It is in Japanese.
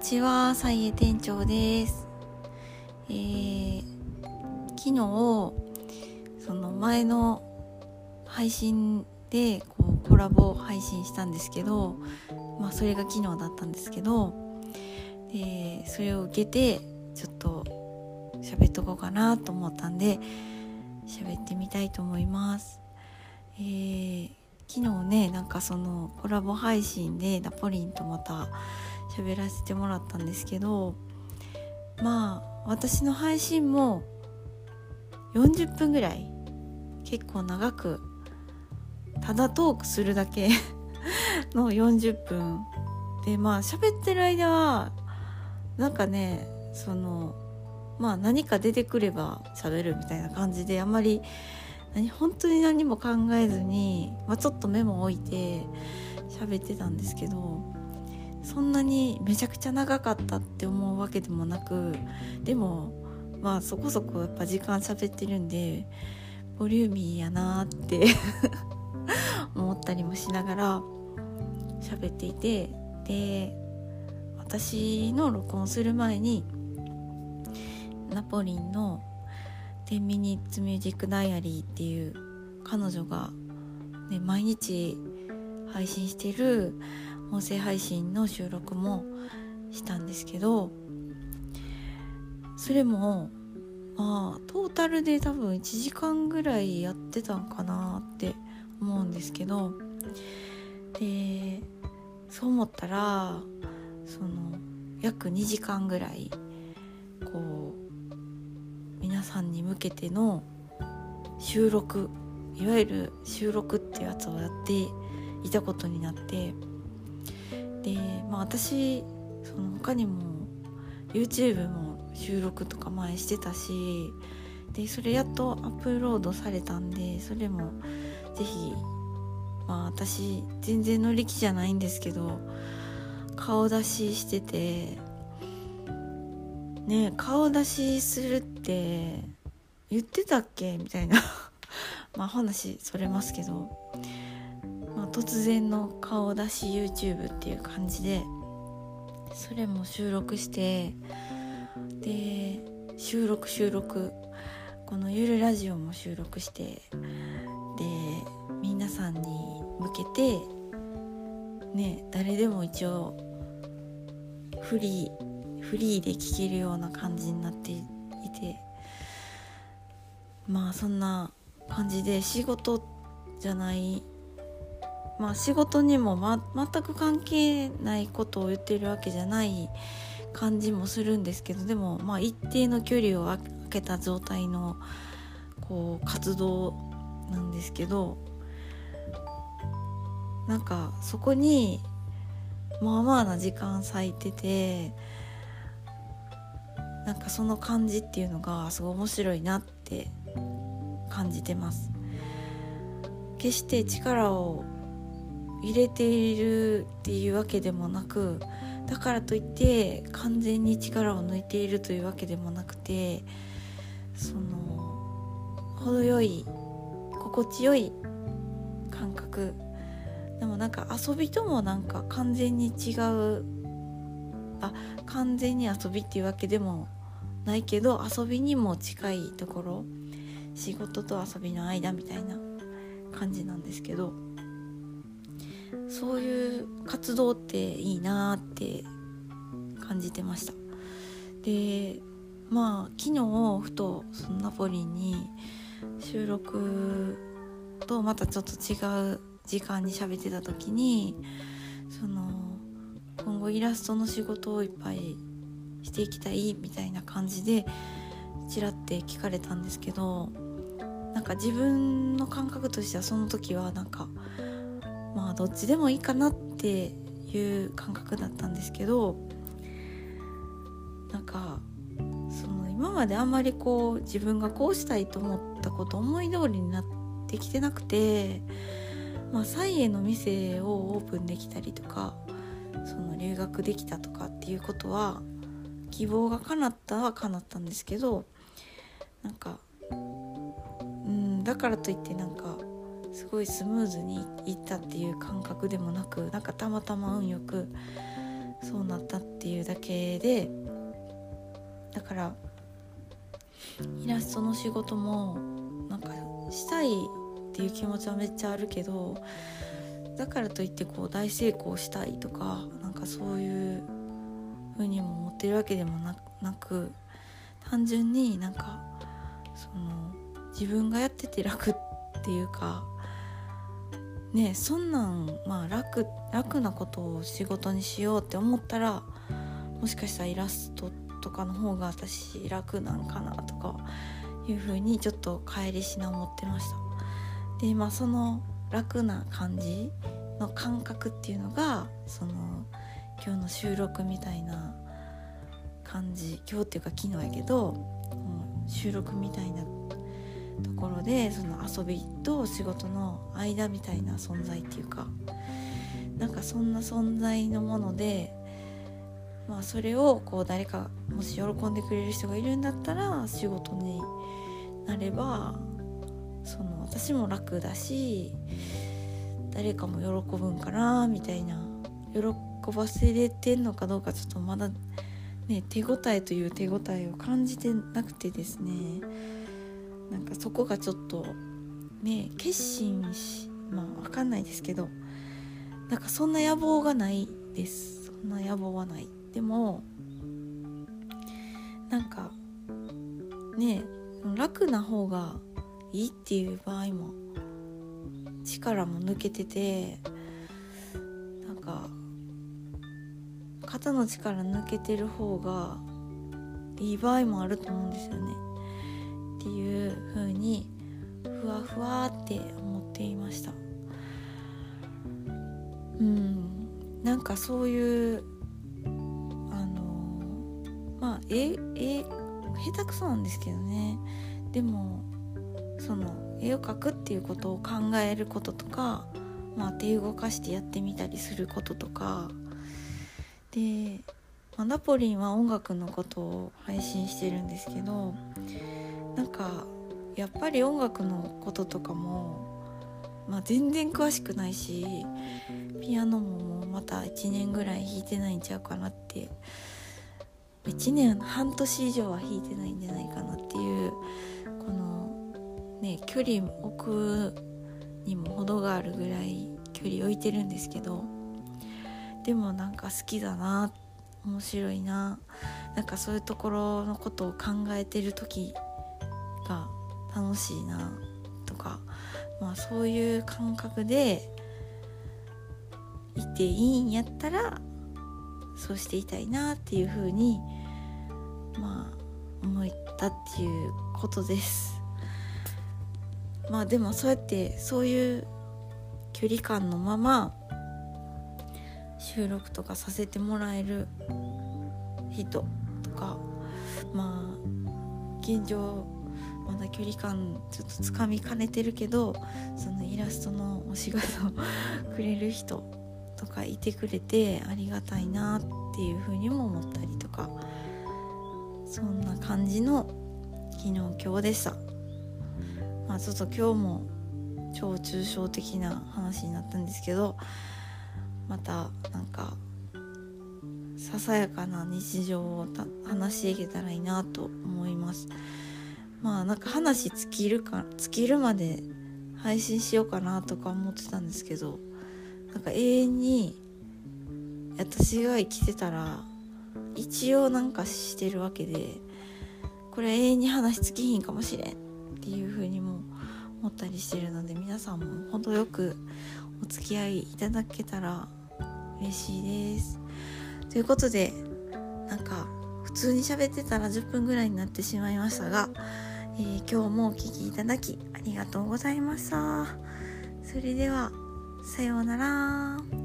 ちは、さいえ店長です。えー、昨日、その前の配信でこうコラボ配信したんですけど、まあそれが昨日だったんですけど、でそれを受けてちょっと喋っとこうかなと思ったんで喋ってみたいと思います。えー昨日ねなんかそのコラボ配信でナポリンとまた喋らせてもらったんですけどまあ私の配信も40分ぐらい結構長くただトークするだけ の40分。でまあ喋ってる間はなんかねそのまあ何か出てくれば喋るみたいな感じであんまり何本当に何も考えずに、まあ、ちょっとメモ置いて喋ってたんですけどそんなにめちゃくちゃ長かったって思うわけでもなくでもまあそこそこやっぱ時間喋ってるんでボリューミーやなって 思ったりもしながら喋っていてで私の録音する前にナポリンの10ミニッツミュージックダイアリーっていう彼女が、ね、毎日配信してる音声配信の収録もしたんですけどそれもまあトータルで多分1時間ぐらいやってたんかなって思うんですけどでそう思ったらその約2時間ぐらいこう皆さんに向けての収録いわゆる収録ってやつをやっていたことになってでまあ私その他にも YouTube も収録とか前してたしでそれやっとアップロードされたんでそれも是非まあ私全然乗り気じゃないんですけど顔出ししててね顔出しするって言ってたっけ？みたいな まあ話それますけど、突然の顔出し YouTube っていう感じでそれも収録してで収録収録。この「ゆるラジオ」も収録してで皆さんに向けてね誰でも一応フリーフリーで聴けるような感じになっていてまあそんな感じで仕事じゃないまあ仕事にも、ま、全く関係ないことを言ってるわけじゃない感じもするんですけどでもまあ一定の距離を空けた状態のこう活動なんですけどなんかそこにまあまあな時間割いててなんかその感じっていうのがすごい面白いなって感じてます。決して力を入れているっていうわけでもなくだからといって完全に力を抜いているというわけでもなくてその程よい心地よい感覚。でもなんか遊びともなんか完全に違うあ完全に遊びっていうわけでもないけど遊びにも近いところ仕事と遊びの間みたいな感じなんですけどそういう活動っていいなって感じてました。でまあ昨日ふとそのナポリに収録とまたちょっと違う時間に喋ってた時にその今後イラストの仕事をいっぱいしていきたいみたいな感じでちらって聞かれたんですけどなんか自分の感覚としてはその時はなんかどっちでもいいかなっていう感覚だったんですけどなんかその今まであんまりこう自分がこうしたいと思ったこと思い通りになってきてなくてまあサイエの店をオープンできたりとかその留学できたとかっていうことは希望が叶ったは叶ったんですけどなんかうんだからといってなんかすごいスムーズにいったっていう感覚でもなくなんかたまたま運よくそうなったっていうだけでだからイラストの仕事もなんかしたいっていう気持ちはめっちゃあるけどだからといってこう大成功したいとかなんかそういう風にも思ってるわけでもなく単純になんかその自分がやってて楽っていうかねそんなんまあ楽楽なことを仕事にしようって思ったらもしかしたらイラストとかの方が私楽なんかなとかいう風にちょっと帰りしな思ってました。でまあその楽な感じの感覚っていうのがその今日の収録みたいな感じ。今日っていうか昨日やけど、うん、収録みたいなところでその遊びと仕事の間みたいな存在っていうかなんかそんな存在のものでまあ、それをこう誰かもし喜んでくれる人がいるんだったら仕事になればその私も楽だし誰かも喜ぶんかなみたいな喜ばせれてんのかどうかちょっとまだね手応えという手応えを感じてなくてですね。なんかそこがちょっとね決心しまあ分かんないですけどなんかそんな野望がないです。そんな野望はない。でもなんかね楽な方がいいっていう場合も力も抜けててなんか肩の力抜けてる方がいい場合もあると思うんですよね。っていうふわって思っていました。うん。なんかそういうあのまあ絵絵下手くそなんですけどね。でもその絵を描くっていうことを考えることとか、まあ、手動かしてやってみたりすることとか。で、まあ、ナポリンは音楽のことを配信してるんですけどなんかやっぱり音楽のこととかも、まあ、全然詳しくないしピアノもまた1年ぐらい弾いてないんちゃうかなって1年半年以上は引いてないんじゃないかなっていうこのね距離置くにも程があるぐらい距離置いてるんですけどでもなんか好きだな面白いななんかそういうところのことを考えてる時が楽しいなとかまあそういう感覚でいていいんやったらそうしていたいなっていうふうにまあ思ったっていうことです。まあでもそうやってそういう距離感のまま収録とかさせてもらえる人とかまあ現状まだ距離感ちょっとつかみかねてるけどそのイラストのお仕事をくれる人とかいてくれてありがたいなっていうふうにも思ったりとかそんな感じの昨日今日でした。まあちょっと今日も超抽象的な話になったんですけどまたなんかささやかな日常を話していけたらいいなと思います。まあなんか話尽きるか尽きるまで配信しようかなとか思ってたんですけどなんか永遠に私が生きてたら一応なんかしてるわけでこれ永遠に話尽きひんかもしれんっていう風にも思ったりしてるので皆さんも程よくお付き合いいただけたら嬉しいです。ということでなんか普通に喋ってたら10分ぐらいになってしまいましたが、えー、今日もお聴きいただきありがとうございました。それではさようなら。